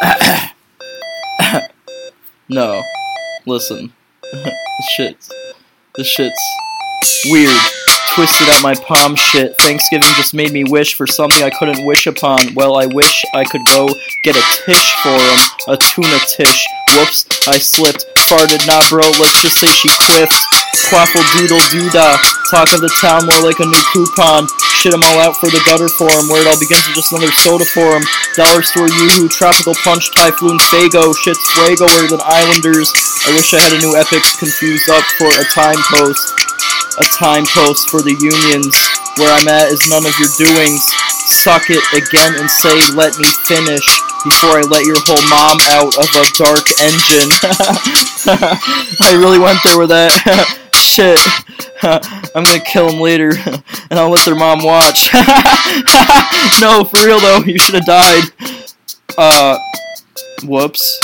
no. Listen. this shit's. This shit's weird. Twisted at my palm shit. Thanksgiving just made me wish for something I couldn't wish upon. Well, I wish I could go get a tish for him. A tuna tish. Whoops, I slipped. Farted, nah, bro. Let's just say she quiffed. Quaffle doodle doodah. Talk of the town more like a new coupon. Shit 'em all out for the gutter forum, Where it all begins with just another soda forum. Dollar store yoo-hoo, tropical punch, typhoon, fago. Shit's fuegoer than islanders. I wish I had a new epic confused up for a time post. A time post for the unions. Where I'm at is none of your doings. Suck it again and say, let me finish before I let your whole mom out of a dark engine. I really went there with that. Shit. I'm gonna kill him later, and I'll let their mom watch. no, for real though, you should have died. Uh, whoops.